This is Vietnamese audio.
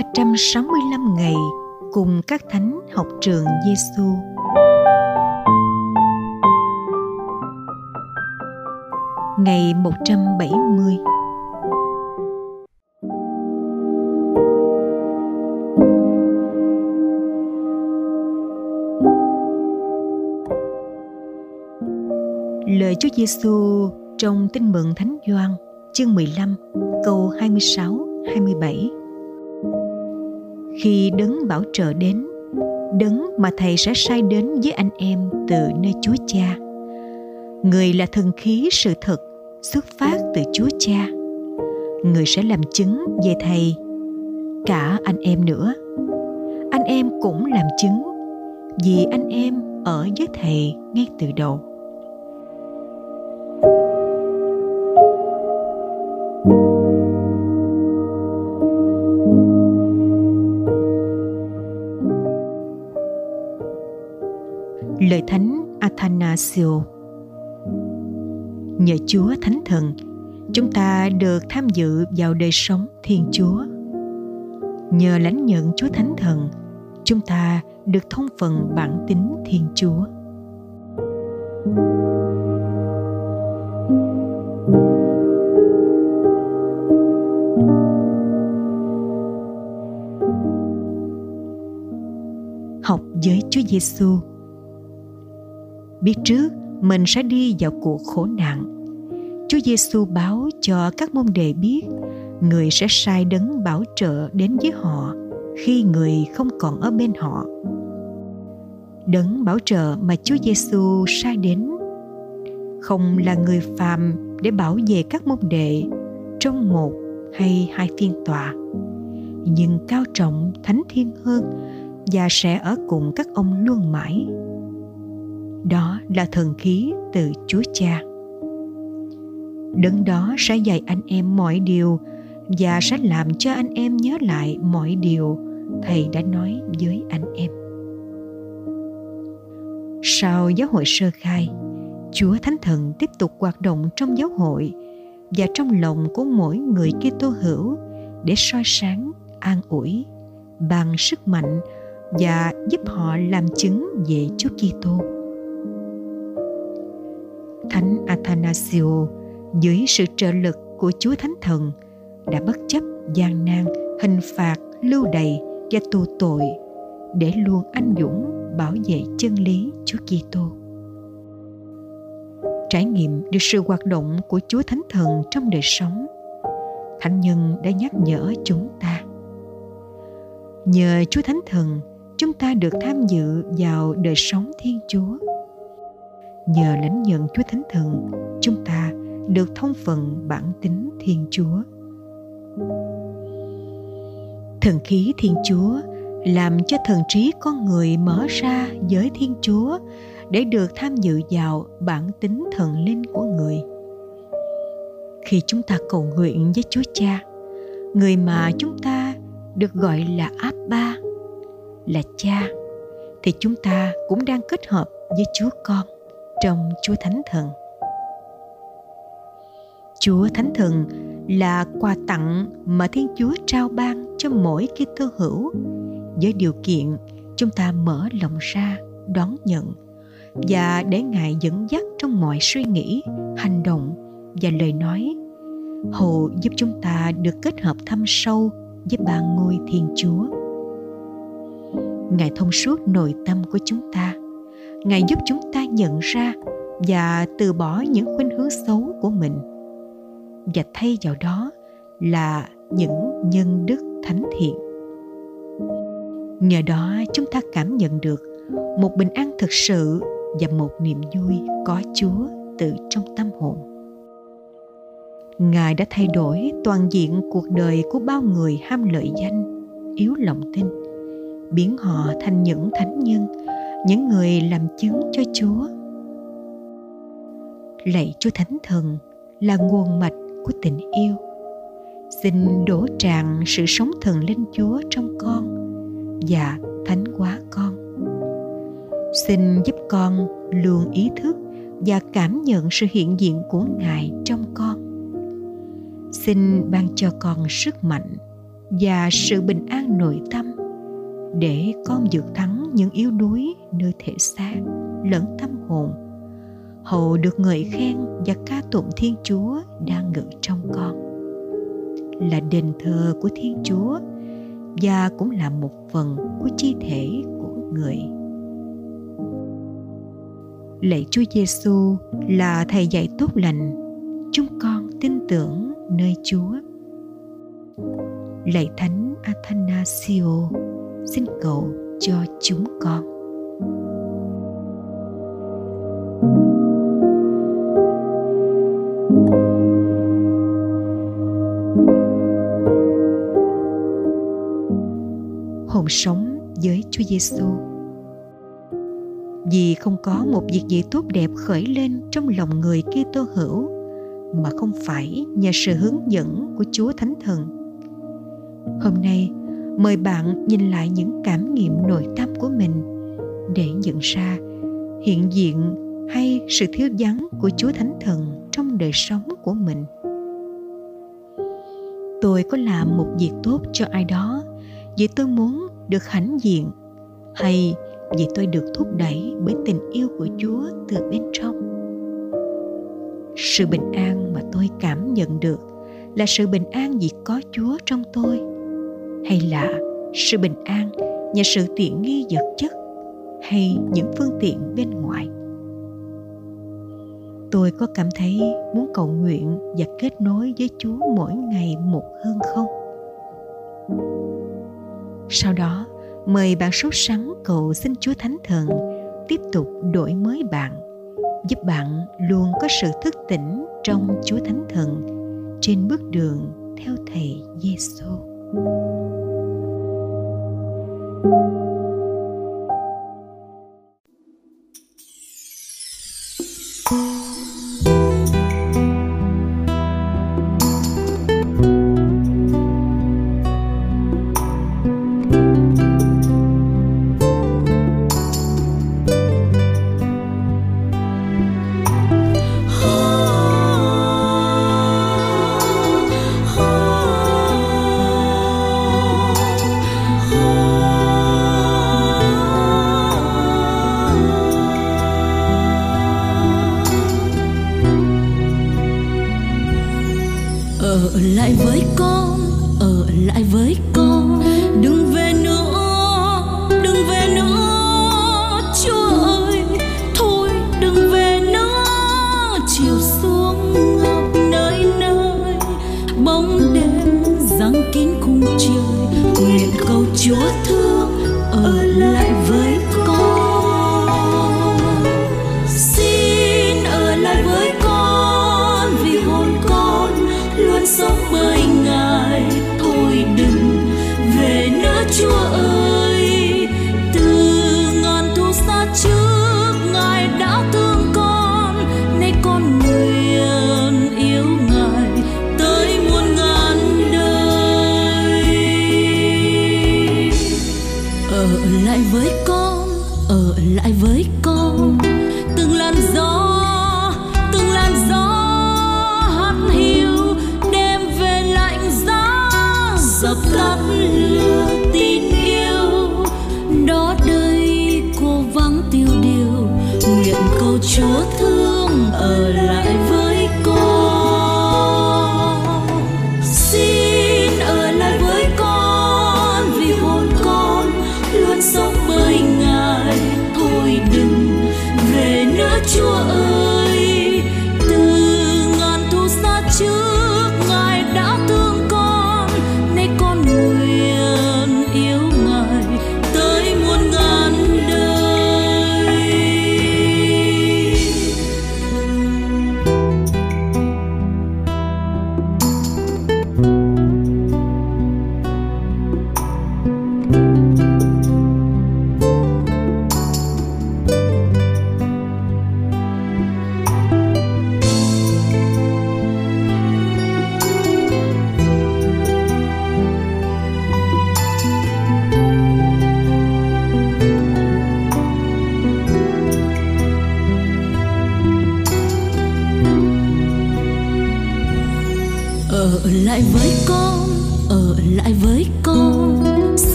365 ngày cùng các thánh học trường Giêsu. Ngày 170 Lời Chúa Giêsu trong Tin mừng Thánh Gioan, chương 15 câu 26 27 khi đấng bảo trợ đến, đấng mà thầy sẽ sai đến với anh em từ nơi chúa cha. Người là thần khí sự thật xuất phát từ chúa cha. Người sẽ làm chứng về thầy, cả anh em nữa. Anh em cũng làm chứng vì anh em ở với thầy ngay từ đầu. Ignacio. Nhờ Chúa Thánh Thần, chúng ta được tham dự vào đời sống Thiên Chúa. Nhờ lãnh nhận Chúa Thánh Thần, chúng ta được thông phần bản tính Thiên Chúa. Học với Chúa Giêsu biết trước mình sẽ đi vào cuộc khổ nạn. Chúa Giêsu báo cho các môn đệ biết, người sẽ sai đấng bảo trợ đến với họ khi người không còn ở bên họ. Đấng bảo trợ mà Chúa Giêsu sai đến, không là người phàm để bảo vệ các môn đệ trong một hay hai phiên tòa, nhưng cao trọng, thánh thiên hơn và sẽ ở cùng các ông luôn mãi đó là thần khí từ Chúa Cha. Đấng đó sẽ dạy anh em mọi điều và sẽ làm cho anh em nhớ lại mọi điều thầy đã nói với anh em. Sau giáo hội sơ khai, Chúa Thánh Thần tiếp tục hoạt động trong giáo hội và trong lòng của mỗi người Kitô hữu để soi sáng, an ủi, bằng sức mạnh và giúp họ làm chứng về Chúa Kitô. Thánh Athanasio dưới sự trợ lực của Chúa Thánh Thần đã bất chấp gian nan, hình phạt, lưu đày và tù tội để luôn anh dũng bảo vệ chân lý Chúa Kitô. Trải nghiệm được sự hoạt động của Chúa Thánh Thần trong đời sống, Thánh Nhân đã nhắc nhở chúng ta. Nhờ Chúa Thánh Thần, chúng ta được tham dự vào đời sống Thiên Chúa nhờ lãnh nhận Chúa Thánh Thần, chúng ta được thông phần bản tính Thiên Chúa. Thần khí Thiên Chúa làm cho thần trí con người mở ra với Thiên Chúa để được tham dự vào bản tính thần linh của người. Khi chúng ta cầu nguyện với Chúa Cha, người mà chúng ta được gọi là Abba, là cha, thì chúng ta cũng đang kết hợp với Chúa Con trong Chúa Thánh Thần. Chúa Thánh Thần là quà tặng mà Thiên Chúa trao ban cho mỗi Kitô hữu với điều kiện chúng ta mở lòng ra đón nhận và để Ngài dẫn dắt trong mọi suy nghĩ, hành động và lời nói. Hầu giúp chúng ta được kết hợp thâm sâu với ba ngôi Thiên Chúa. Ngài thông suốt nội tâm của chúng ta ngài giúp chúng ta nhận ra và từ bỏ những khuynh hướng xấu của mình. Và thay vào đó là những nhân đức thánh thiện. Nhờ đó chúng ta cảm nhận được một bình an thực sự và một niềm vui có chúa từ trong tâm hồn. Ngài đã thay đổi toàn diện cuộc đời của bao người ham lợi danh, yếu lòng tin, biến họ thành những thánh nhân những người làm chứng cho Chúa. Lạy Chúa Thánh Thần là nguồn mạch của tình yêu. Xin đổ tràn sự sống thần linh Chúa trong con và thánh hóa con. Xin giúp con luôn ý thức và cảm nhận sự hiện diện của Ngài trong con. Xin ban cho con sức mạnh, và sự bình an nội tâm để con vượt thắng những yếu đuối nơi thể xác, lẫn tâm hồn. Hầu được ngợi khen và ca tụng thiên chúa đang ngự trong con. Là đền thờ của thiên chúa và cũng là một phần của chi thể của người. Lạy chúa giêsu là thầy dạy tốt lành, chúng con tin tưởng nơi chúa. Lạy thánh athanasio xin cầu cho chúng con hồn sống với Chúa Giêsu. Vì không có một việc gì tốt đẹp khởi lên trong lòng người Kitô hữu mà không phải nhờ sự hướng dẫn của Chúa Thánh Thần. Hôm nay, mời bạn nhìn lại những cảm nghiệm nội tâm của mình để nhận ra, hiện diện hay sự thiếu vắng của Chúa Thánh Thần trong đời sống của mình. Tôi có làm một việc tốt cho ai đó vì tôi muốn được hãnh diện hay vì tôi được thúc đẩy bởi tình yêu của Chúa từ bên trong. Sự bình an mà tôi cảm nhận được là sự bình an vì có Chúa trong tôi hay là sự bình an nhờ sự tiện nghi vật chất hay những phương tiện bên ngoài? Tôi có cảm thấy muốn cầu nguyện và kết nối với chúa mỗi ngày một hơn không? Sau đó, mời bạn sốt sắng cầu xin chúa thánh thần tiếp tục đổi mới bạn, giúp bạn luôn có sự thức tỉnh trong chúa thánh thần trên bước đường theo thầy giêsu Thank you. Chúa thương ở lại với con. Xin ở lại với con vì hồn con luôn sống bởi ở lại với con. Từng làn gió, từng làn gió hát hiu đêm về lạnh giá, dập tắt lửa tin yêu. Đó đây cô vắng tiêu điều, nguyện cầu chúa thương ở lại với